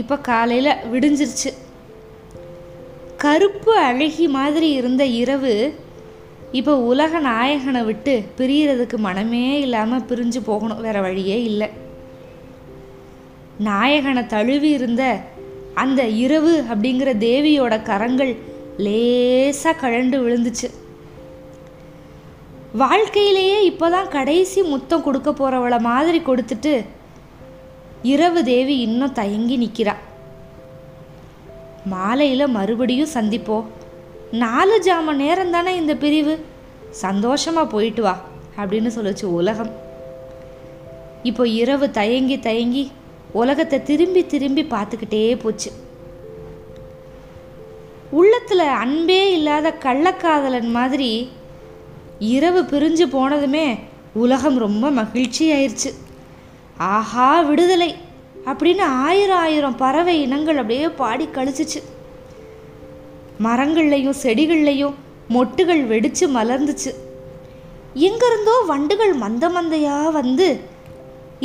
இப்போ காலையில் விடிஞ்சிருச்சு. கருப்பு அழகி மாதிரி இருந்த இரவு இப்போ உலக நாயகனை விட்டு பிரியறதுக்கு மனமே இல்லாமல் பிரிஞ்சு போகணும். வேற வழியே இல்லை. நாயகனை தழுவி இருந்த அந்த இரவு அப்படிங்கிற தேவியோட கரங்கள் லேசாக கழண்டு விழுந்துச்சு. வாழ்க்கையிலேயே இப்போதான் கடைசி முத்தம் கொடுக்க போகிறவளை மாதிரி கொடுத்துட்டு இரவு தேவி இன்னும் தயங்கி நிற்கிறா மாலையில் மறுபடியும் சந்திப்போம் நாலு ஜாம நேரம் தானே இந்த பிரிவு? சந்தோஷமாக போயிட்டு வா அப்படின்னு சொல்லுச்சு உலகம். இப்போ இரவு தயங்கி தயங்கி உலகத்தை திரும்பி திரும்பி பார்த்துக்கிட்டே போச்சு. உள்ளத்தில் அன்பே இல்லாத கள்ளக்காதலன் மாதிரி இரவு பிரிஞ்சு போனதுமே உலகம் ரொம்ப மகிழ்ச்சி ஆயிடுச்சு ஆஹா விடுதலை அப்படின்னு ஆயிரம் ஆயிரம் பறவை இனங்கள் அப்படியே பாடி கழிச்சிச்சு. மரங்கள்லையும் செடிகள்லையும் மொட்டுகள் வெடிச்சு மலர்ந்துச்சு. எங்கிருந்தோ வண்டுகள் மந்த மந்தையாக வந்து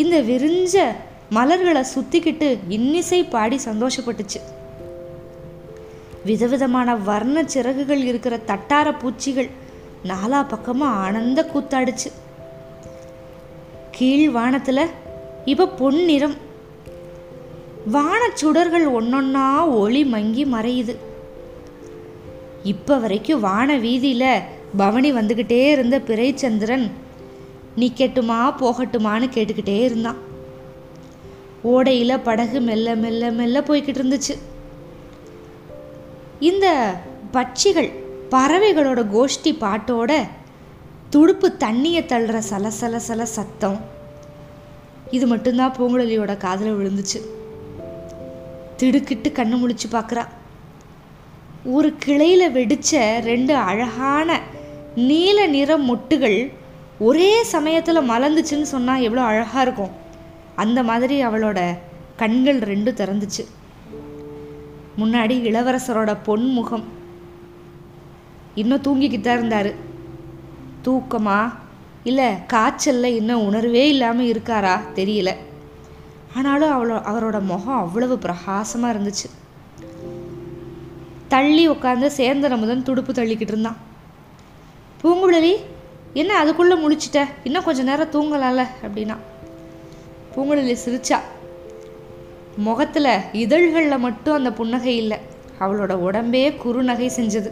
இந்த விரிஞ்ச மலர்களை சுத்திக்கிட்டு இன்னிசை பாடி சந்தோஷப்பட்டுச்சு. விதவிதமான வர்ண சிறகுகள் இருக்கிற தட்டார பூச்சிகள் நாலா பக்கமும் ஆனந்த கூத்தாடுச்சு. கீழ் வானத்தில் இப்ப பொன்னிறம் வானச்சுடர்கள் ஒன்னொன்னா ஒளி மங்கி மறையுது. இப்ப வரைக்கும் வான வீதியில பவனி வந்துக்கிட்டே இருந்த பிறைச்சந்திரன் நிக்கட்டுமா போகட்டுமான்னு கேட்டுக்கிட்டே இருந்தான். ஓடையில படகு மெல்ல மெல்ல மெல்ல போய்கிட்டு இருந்துச்சு. இந்த பட்சிகள் பறவைகளோட கோஷ்டி பாட்டோட துடுப்பு தண்ணியை தள்ளுற சலசல சல சத்தம் இது மட்டும்தான் பூங்குழலியோட காதில் விழுந்துச்சு. திடுக்கிட்டு கண்ணு முழிச்சு பார்க்குறா. ஒரு கிளையில் வெடிச்ச ரெண்டு அழகான நீல நிற மொட்டுகள் ஒரே சமயத்தில் மலர்ந்துச்சுன்னு சொன்னால் எவ்வளோ அழகாக இருக்கும். அந்த மாதிரி அவளோட கண்கள் ரெண்டும் திறந்துச்சு. முன்னாடி இளவரசரோட பொன்முகம் இன்னும் தூங்கிக்கிட்டு தான் இருந்தார். தூக்கமா இல்லை காய்ச்சலில் இன்னும் உணர்வே இல்லாமல் இருக்காரா தெரியல. ஆனாலும் அவளோ அவரோட முகம் அவ்வளவு பிரகாசமாக இருந்துச்சு. தள்ளி உட்காந்து சேர்ந்த நமுதன் துடுப்பு தள்ளிக்கிட்டு இருந்தான். பூங்குழலி என்ன அதுக்குள்ளே முழிச்சிட்ட? இன்னும் கொஞ்சம் நேரம் தூங்கலாம்ல அப்படின்னா. பூங்குழலி சிரிச்சா. முகத்தில் இதழ்களில் மட்டும் அந்த புன்னகை இல்லை அவளோட உடம்பே குறுநகை செஞ்சது.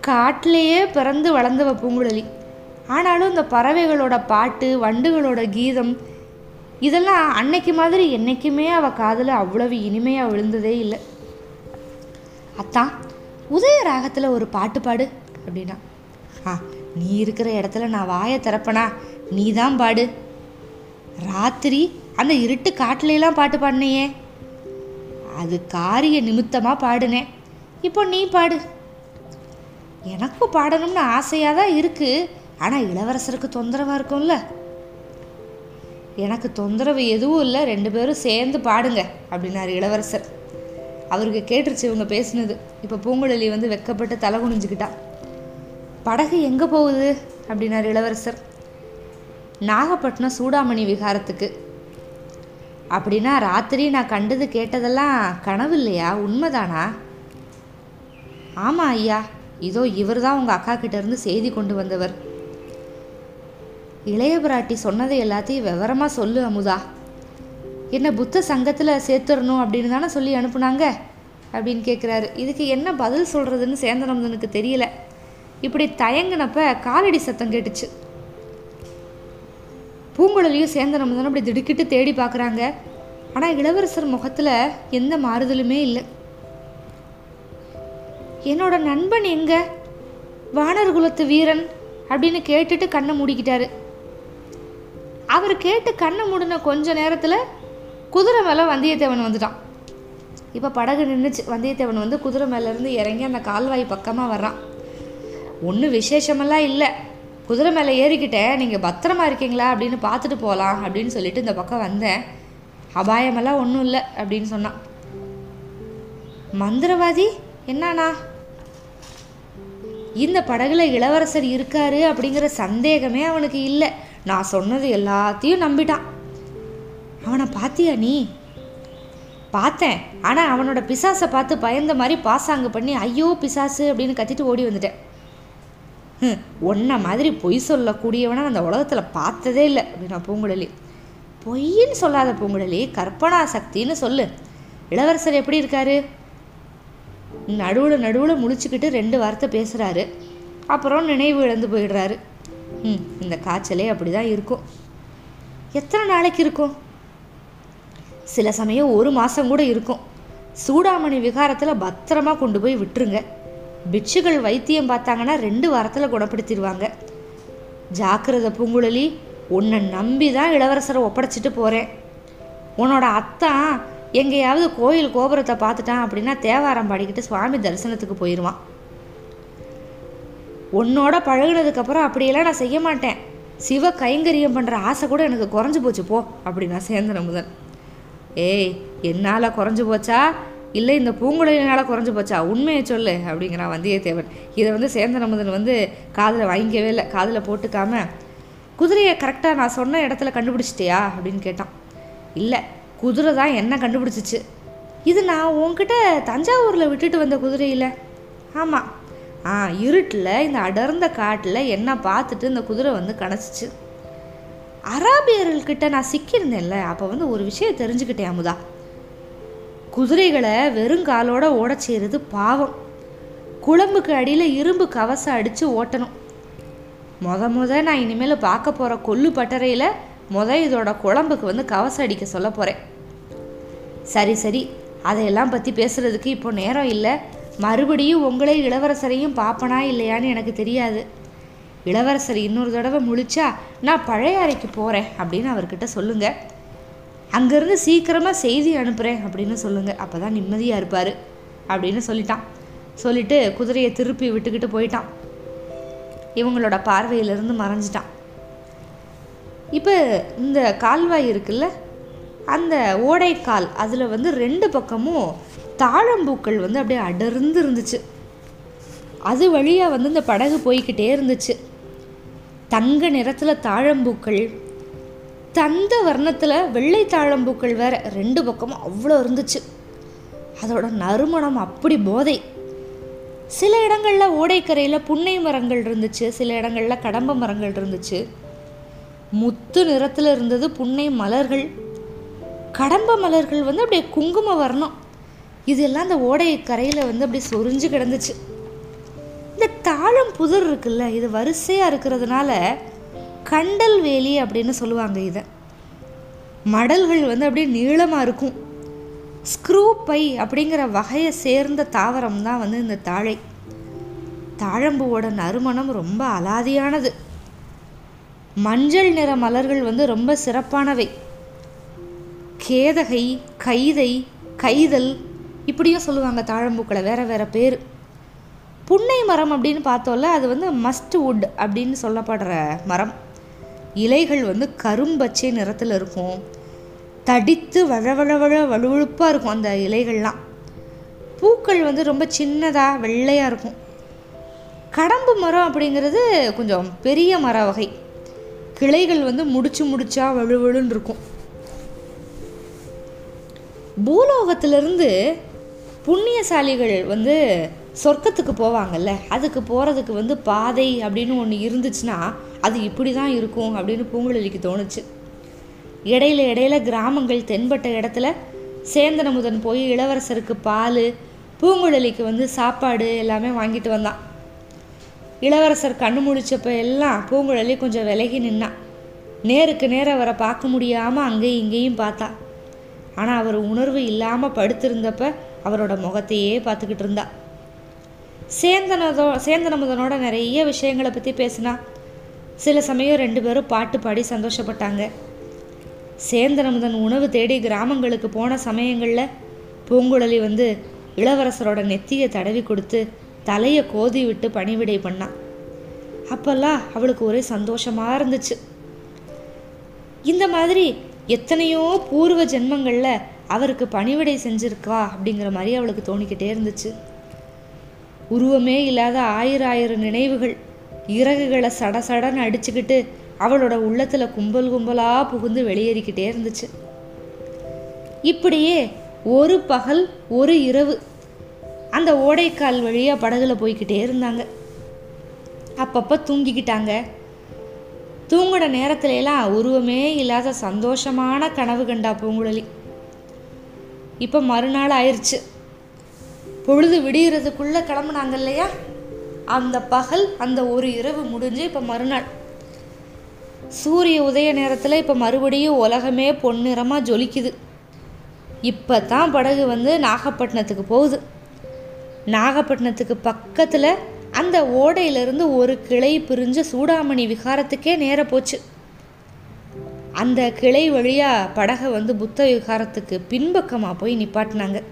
காட்டிலேயே பிறந்து வளர்ந்தவ பூங்குழலி. ஆனாலும் இந்த பறவைகளோட பாட்டு வண்டுகளோட கீதம் இதெல்லாம் அன்னைக்கு மாதிரி என்றைக்குமே அவள் காதில் அவ்வளவு இனிமையாக விழுந்ததே இல்லை. அத்தான் உதய ராகத்தில் ஒரு பாட்டு பாடு அப்படின்னா. ஆ நீ இருக்கிற இடத்துல நான் வாயை திறப்பனா? நீ தான் பாடு. ராத்திரி அந்த இருட்டு காட்டுலையெல்லாம் பாட்டு பாடினையே. அது காரிய நிமித்தமாக பாடினேன் இப்போ நீ பாடு. எனக்கும் பாடணும்னு ஆசையாக தான் இருக்குது ஆனால் இளவரசருக்கு தொந்தரவாக இருக்கும்ல? எனக்கு தொந்தரவு எதுவும் இல்லை ரெண்டு பேரும் சேர்ந்து பாடுங்க அப்படின்னாரு இளவரசர். அவருக்கு கேட்டுருச்சு இவங்க பேசுனது. இப்போ பூங்குழலி வந்து வெக்கப்பட்டு தலை குனிஞ்சுக்கிட்டா. படகு எங்கே போகுது? அப்படின்னாரு இளவரசர். நாகப்பட்டினம் சூடாமணி விகாரத்துக்கு. அப்படின்னா ராத்திரி நான் கண்டது கேட்டதெல்லாம் கனவு இல்லையா? உண்மைதானா? ஆமாம் ஐயா. இதோ இவர் தான் உங்கள் அக்கா கிட்டேருந்து செய்தி கொண்டு வந்தவர். இளைய பிராட்டி சொன்னதை எல்லாத்தையும் விவரமாக சொல்லு அமுதா. என்ன புத்த சங்கத்தில் சேர்த்துடணும் அப்படின்னு தானே சொல்லி அனுப்புனாங்க? அப்படின்னு கேட்குறாரு இதுக்கு என்ன பதில் சொல்கிறதுன்னு சேந்தனமுதனுக்கு தெரியல. இப்படி தயங்கினப்ப காலடி சத்தம் கேட்டுச்சு. பூங்குழலியும் சேந்தனமுதனும் அப்படி திடுக்கிட்டு தேடி பார்க்குறாங்க ஆனால் இளவரசர் முகத்தில் எந்த மாறுதலுமே இல்லை. என்னோட நண்பன் எங்க? வானர் குலத்து வீரன்? அப்படின்னு கேட்டுட்டு கண்ணை மூடிக்கிட்டாரு. அவர் கேட்டு கண்ணை மூடின கொஞ்ச நேரத்தில் குதிரை மேலே வந்தியத்தேவன் வந்துட்டான். இப்போ படகு நின்றுச்சு வந்தியத்தேவன் வந்து குதிரை மேலேருந்து இறங்கி அந்த கால்வாய் பக்கமாக வர்றான். ஒன்றும் விசேஷமெல்லாம் இல்லை. குதிரை மேலே ஏறிக்கிட்டேன் நீங்கள் பத்திரமா இருக்கீங்களா? அப்படின்னு பார்த்துட்டு போகலாம் அப்படின்னு சொல்லிட்டு இந்த பக்கம் வந்தேன். அபாயமெல்லாம் ஒன்றும் இல்லை அப்படின்னு சொன்னான். மந்திரவாதி என்னானா? இந்த படகுல இளவரசர் இருக்காரு அப்படிங்கிற சந்தேகமே அவனுக்கு இல்லை. நான் சொன்னது எல்லாத்தையும் நம்பிட்டான். அவனை பார்த்தியா நீ? பார்த்தேன். ஆனால் அவனோட பிசாசை பார்த்து பயந்த மாதிரி பாசாங்கு பண்ணி ஐயோ பிசாசு அப்படின்னு கத்திட்டு ஓடி வந்துட்டேன். ம் ஒன்றை மாதிரி பொய் சொல்லக்கூடியவனை அந்த உலகத்தில் பார்த்ததே இல்லை அப்படின்னா பூங்குழலி. பொய்ன்னு சொல்லாத பூங்குழலி கற்பனா சக்தின்னு சொல்லு. இளவரசர் எப்படி இருக்காரு? நடுவில் நடுவில் முழிச்சுக்கிட்டு ரெண்டு வார்த்தை பேசுகிறாரு அப்புறம் நினைவு இழந்து போயிடுறாரு. ம் இந்த காய்ச்சலே அப்படி தான் இருக்கும். எத்தனை நாளைக்கு இருக்கும்? சில சமயம் ஒரு மாதம் கூட இருக்கும். சூடாமணி விகாரத்தில் பத்திரமா கொண்டு போய் விட்டுருங்க. பிட்சுகள் வைத்தியம் பார்த்தாங்கன்னா ரெண்டு வாரத்தில் குணப்படுத்திடுவாங்க. ஜாக்கிரதை பூங்குழலி உன்னை நம்பி தான் இளவரசரை ஒப்படைச்சிட்டு போகிறேன் உன்னோட அத்தான் எங்கேயாவது கோயில் கோபுரத்தை பார்த்துட்டான் அப்படின்னா தேவாரம் பாடிக்கிட்டு சுவாமி தரிசனத்துக்கு போயிடுவான் உன்னோட பழகுனதுக்கப்புறம் அப்படியெல்லாம் நான் செய்ய மாட்டேன். சிவ கைங்கரியம் பண்ணுற ஆசை கூட எனக்கு குறைஞ்சு போச்சு போ அப்படின்னா சேந்தன முதன் ஏய் என்னால் குறைஞ்சு போச்சா? இல்லை இந்த பூங்குழலினால் குறைஞ்சு போச்சா? உண்மையை சொல்லு அப்படிங்கிறான் வந்தியத்தேவன். இதை வந்து சேந்தன முதன் வந்து காதில் வாங்கிக்கவே இல்லை காதில் போட்டுக்காம குதிரையை கரெக்டாக நான் சொன்ன இடத்துல கண்டுபிடிச்சிட்டியா? அப்படின்னு கேட்டான். இல்லை குதிரை தான் என்ன கண்டுபிடிச்சிச்சு. இது நான் உன்கிட்ட தஞ்சாவூரில் விட்டுட்டு வந்த குதிரையில். ஆமாம் இருட்டில் இந்த அடர்ந்த காட்டில் என்ன பார்த்துட்டு இந்த குதிரை வந்து கணச்சிச்சு அராபியர்கள்கிட்ட நான் சிக்கியிருந்தேன்ல அப்போ வந்து ஒரு விஷயம் தெரிஞ்சுக்கிட்டேன் அமுதா. குதிரைகளை வெறுங்காலோட ஓட செய்கிறது பாவம். குழம்புக்கு அடியில் இரும்பு கவசம் அடித்து ஓட்டணும். முத முத நான் இனிமேல் பார்க்க போகிற கொல்லு பட்டறையில் முத இதோட குழம்புக்கு வந்து கவசம் அடிக்க சொல்ல போகிறேன் சரி சரி அதையெல்லாம் பற்றி பேசுகிறதுக்கு இப்போ நேரம் இல்லை. மறுபடியும் உங்களே இளவரசரையும் பார்ப்பனா இல்லையான்னு எனக்கு தெரியாது. இளவரசர் இன்னொரு தடவை முழிச்சா நான் பழைய அறைக்கு போகிறேன் அப்படின்னு அவர்கிட்ட சொல்லுங்கள் அங்கேருந்து சீக்கிரமாக செய்தி அனுப்புகிறேன் அப்படின்னு சொல்லுங்கள் அப்போ தான் நிம்மதியாக இருப்பார் அப்படின்னு சொல்லிட்டான். சொல்லிட்டு குதிரையை திருப்பி விட்டுக்கிட்டு போயிட்டான். இவங்களோட பார்வையிலிருந்து மறைஞ்சிட்டான். இப்போ இந்த கால்வாய் இருக்குல்ல அந்த ஓடைக்கால் அதில் வந்து ரெண்டு பக்கமும் தாழம்பூக்கள் வந்து அப்படியே அடர்ந்து இருந்துச்சு அது வழியாக வந்து இந்த படகு போய்கிட்டே இருந்துச்சு. தங்க நிறத்தில் தாழம்பூக்கள் தந்த வர்ணத்தில் வெள்ளை தாழம்பூக்கள் வேற ரெண்டு பக்கமும் அவ்வளோ இருந்துச்சு. அதோட நறுமணம் அப்படி போதை. சில இடங்களில் ஓடைக்கரையில் புன்னை மரங்கள் இருந்துச்சு சில இடங்களில் கடம்ப மரங்கள் இருந்துச்சு. முத்து நிறத்தில் இருந்தது புன்னை மலர்கள். கடம்ப மலர்கள் வந்து அப்படியே குங்கும வர்ணம். இதெல்லாம் அந்த ஓடை கரையில் வந்து அப்படியே சொரிஞ்சு கிடந்துச்சு. இந்த தாழம் புதர் இருக்குல்ல இது வரிசையாக இருக்கிறதுனால கண்டல் வேலி அப்படின்னு சொல்லுவாங்க இதை. மடல்கள் வந்து அப்படியே நீளமாக இருக்கும். ஸ்க்ரூ பை அப்படிங்கிற வகையை சேர்ந்த தாவரம் தான் வந்து இந்த தாழை. தாழம்பூவோட நறுமணம் ரொம்ப அலாதியானது. மஞ்சள் நிற மலர்கள் வந்து ரொம்ப சிறப்பானவை. கேதகை கைதை கைதல் இப்படியும் சொல்லுவாங்க தாழம்பூக்களை வேறு வேறு பேர். புன்னை மரம் அப்படின்னு பார்த்தோம்ல அது வந்து மஸ்ட் வுட் அப்படின்னு சொல்லப்படுற மரம். இலைகள் வந்து கரும்பச்சை நிறத்தில் இருக்கும். தடித்து வழவழவழ வழுவழுப்பாக இருக்கும் அந்த இலைகள்லாம். பூக்கள் வந்து ரொம்ப சின்னதாக வெள்ளையாக இருக்கும். கடம்பு மரம் அப்படிங்கிறது கொஞ்சம் பெரிய மர வகை. கிளைகள் வந்து முடிச்சு முடிச்சா வழுவழுன்னு இருக்கும். பூலோகத்திலிருந்து புண்ணியசாலிகள் வந்து சொர்க்கத்துக்கு போவாங்கல்ல அதுக்கு போகிறதுக்கு வந்து பாதை அப்படின்னு ஒன்று இருந்துச்சுன்னா அது இப்படி தான் இருக்கும் அப்படின்னு பூங்குழலிக்கு தோணுச்சு. இடையில இடையில கிராமங்கள் தென்பட்ட இடத்துல சேந்தனமுதன் போய் இளவரசருக்கு பால் பூங்குழலிக்கு வந்து சாப்பாடு எல்லாமே வாங்கிட்டு வந்தான். இளவரசர் கண்ணு முழிச்சப்ப எல்லாம் பூங்குழலி கொஞ்சம் விலகி நின்னான் நேருக்கு நேர அவரை பார்க்க முடியாமல் அங்கேயும் இங்கேயும் பார்த்தா. ஆனால் அவர் உணர்வு இல்லாமல் படுத்திருந்தப்ப அவரோட முகத்தையே பார்த்துக்கிட்டு இருந்தா. சேந்தனதோ சேந்தனமுதனோட நிறைய விஷயங்களை பற்றி பேசினா சில சமயம் ரெண்டு பேரும் பாட்டு பாடி சந்தோஷப்பட்டாங்க. சேந்தனமுதன் உணவு தேடி கிராமங்களுக்கு போன சமயங்களில் பூங்குழலி வந்து இளவரசரோட நெத்தியை தடவி கொடுத்து தலையை கோதி விட்டு பணிவிடை பண்ணான் அப்பெல்லாம் அவளுக்கு ஒரே சந்தோஷமாக இருந்துச்சு. இந்த மாதிரி எத்தனையோ பூர்வ ஜென்மங்களில் அவருக்கு பணிவிடை செஞ்சிருக்கா அப்படிங்கிற மாதிரி அவளுக்கு தோணிக்கிட்டே இருந்துச்சு. உருவமே இல்லாத ஆயிரம் ஆயிரம் நினைவுகள் இறகுகளை சட சடன்னு அடிச்சுக்கிட்டு அவளோட உள்ளத்தில் கும்பல் கும்பலாக புகுந்து வெளியேறிக்கிட்டே இருந்துச்சு. இப்படியே ஒரு பகல் ஒரு இரவு அந்த ஓடைக்கால் வழியாக படகுல போய்கிட்டே இருந்தாங்க. அப்பப்போ தூங்கிக்கிட்டாங்க. தூங்குன நேரத்துல எல்லாம் உருவமே இல்லாத சந்தோஷமான கனவு கண்டா பூங்குழலி. இப்போ மறுநாள் ஆயிடுச்சு பொழுது விடியறதுக்குள்ளே கிளம்புனாங்க இல்லையா? அந்த பகல் அந்த ஒரு இரவு முடிஞ்சு இப்போ மறுநாள். சூரிய உதய நேரத்தில் இப்போ மறுபடியும் உலகமே பொன்னிறமாக ஜொலிக்குது. இப்போ தான் படகு வந்து நாகப்பட்டினத்துக்கு போகுது. நாகப்பட்டினத்துக்கு பக்கத்தில் அந்த ஓடையிலிருந்து ஒரு கிளை பிரிஞ்சு சூடாமணி விகாரத்துக்கே நேர போச்சு. அந்த கிளை வழியாக படகை வந்து புத்த விகாரத்துக்கு பின்பக்கமாக போய் நிப்பாட்டினாங்க.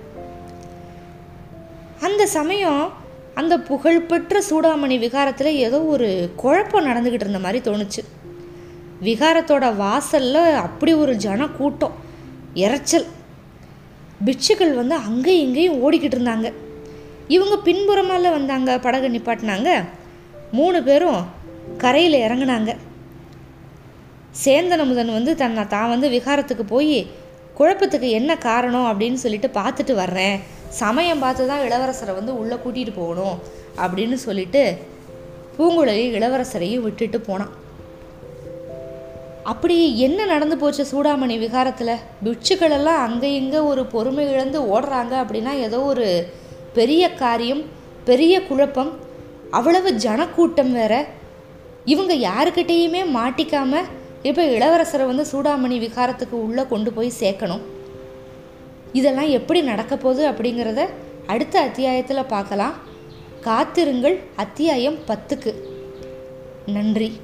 அந்த சமயம் அந்த புகழ்பெற்ற சூடாமணி விகாரத்தில் ஏதோ ஒரு குழப்பம் நடந்துக்கிட்டு இருந்த மாதிரி தோணுச்சு. விகாரத்தோட வாசலில் அப்படி ஒரு ஜன கூட்டம் இறைச்சல் பிட்சுகள் வந்து அங்கேயும் இங்கேயும் ஓடிக்கிட்டு இருந்தாங்க. இவங்க பின்புறமால வந்தாங்க படகு நிப்பாட்டினாங்க. மூணு பேரும் கரையில் இறங்குனாங்க. சேந்தனமுதன் வந்து தன்னை தான் வந்து விகாரத்துக்கு போய் குழப்பத்துக்கு என்ன காரணம் அப்படின்னு சொல்லிட்டு பார்த்துட்டு வர்றேன். சமயம் பார்த்து தான் இளவரசரை வந்து உள்ளே கூட்டிகிட்டு போகணும் அப்படின்னு சொல்லிட்டு பூங்குழலி இளவரசரையும் விட்டுட்டு போனான். அப்படி என்ன நடந்து போச்சு சூடாமணி விகாரத்தில்? பிட்சுக்களெல்லாம் அங்கே இங்கே ஒரு பொறுமை இழந்து ஓடுறாங்க அப்படின்னா ஏதோ ஒரு பெரிய காரியம் பெரிய குழப்பம் அவ்வளவு ஜனக்கூட்டம் வேற. இவங்க யாருக்கிட்டேயுமே மாட்டிக்காம இப்போ இளவரசரை வந்து சூடாமணி விகாரத்துக்கு உள்ளே கொண்டு போய் சேர்க்கணும். இதெல்லாம் எப்படி நடக்க போகுது அப்படிங்கிறத அடுத்த அத்தியாயத்தில் பார்க்கலாம். காத்திருங்கள் அத்தியாயம் பத்துக்கு. நன்றி.